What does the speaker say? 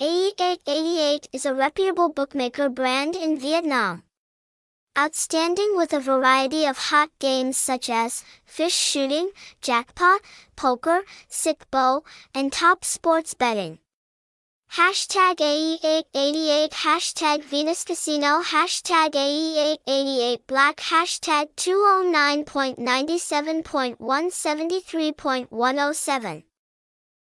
AE888 is a reputable bookmaker brand in Vietnam. Outstanding with a variety of hot games such as fish shooting, jackpot, poker, Sic Bo, and top sports betting. Hashtag AE888 Hashtag Venus Casino Hashtag AE888 Black Hashtag 209.97.173.107